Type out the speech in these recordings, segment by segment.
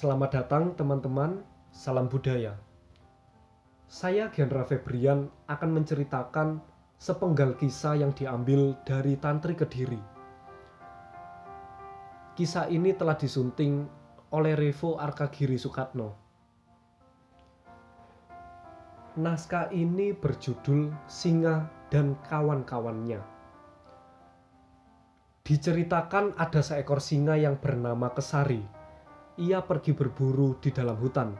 Selamat datang teman-teman, salam budaya. Saya Gendra Febrian akan menceritakan sepenggal kisah yang diambil dari Tantri Kediri. Kisah ini telah disunting oleh Revo Arkagiri Sukatno. Naskah ini berjudul Singa dan Kawan-kawannya. Diceritakan ada seekor singa yang bernama Kesari. Ia pergi berburu di dalam hutan.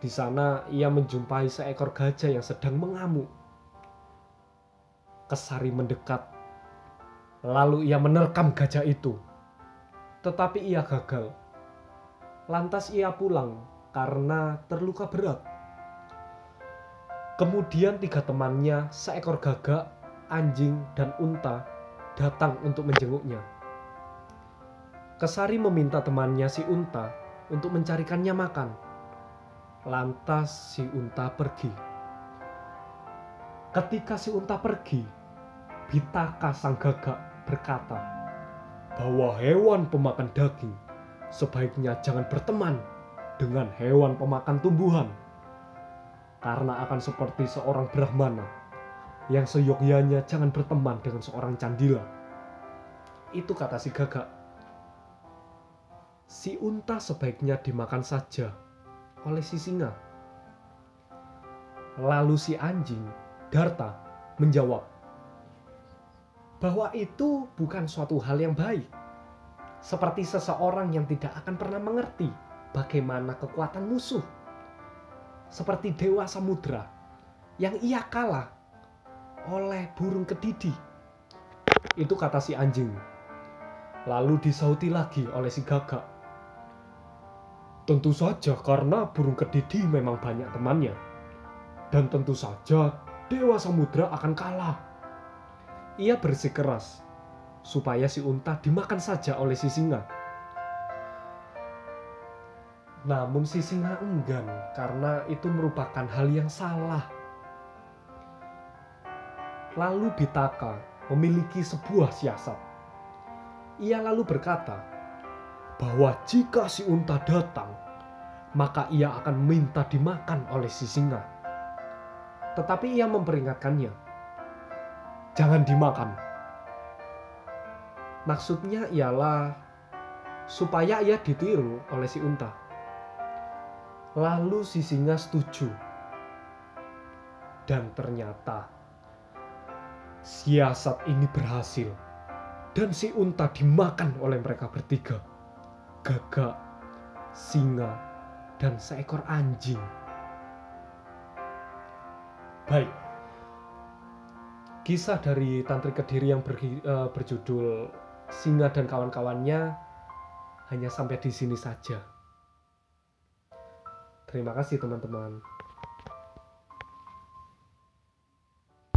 Di sana ia menjumpai seekor gajah yang sedang mengamuk. Kesari mendekat. Lalu ia menerkam gajah itu. Tetapi ia gagal. Lantas ia pulang karena terluka berat. Kemudian tiga temannya, seekor gagak, anjing, dan unta datang untuk menjenguknya. Kesari meminta temannya si unta untuk mencarikannya makan. Lantas si unta pergi. Ketika si unta pergi, Bitaka sang gagak berkata bahwa hewan pemakan daging sebaiknya jangan berteman dengan hewan pemakan tumbuhan karena akan seperti seorang Brahmana yang seyogyanya jangan berteman dengan seorang candila. Itu kata si gagak. Si unta sebaiknya dimakan saja oleh si singa. Lalu si anjing, Darta, menjawab bahwa itu bukan suatu hal yang baik. Seperti seseorang yang tidak akan pernah mengerti bagaimana kekuatan musuh seperti dewa samudra yang ia kalah oleh burung kedidi. Itu kata si anjing. Lalu disauti lagi oleh si gagak. Tentu saja karena burung kedidi memang banyak temannya. Dan tentu saja dewa samudra akan kalah. Ia bersikeras supaya si unta dimakan saja oleh si singa. Namun si singa enggan karena itu merupakan hal yang salah. Lalu Bitaka memiliki sebuah siasat. Ia lalu berkata bahwa jika si unta datang, maka ia akan minta dimakan oleh si singa. Tetapi ia memperingatkannya, jangan dimakan. Maksudnya ialah supaya ia ditiru oleh si unta. Lalu si singa setuju. Dan ternyata siasat ini berhasil. Dan si unta dimakan oleh mereka bertiga. Gagak, singa, dan seekor anjing. Baik. Kisah dari Tantri Kediri yang bergi- eh, berjudul Singa dan kawan-kawannya hanya sampai di sini saja. Terima kasih teman-teman.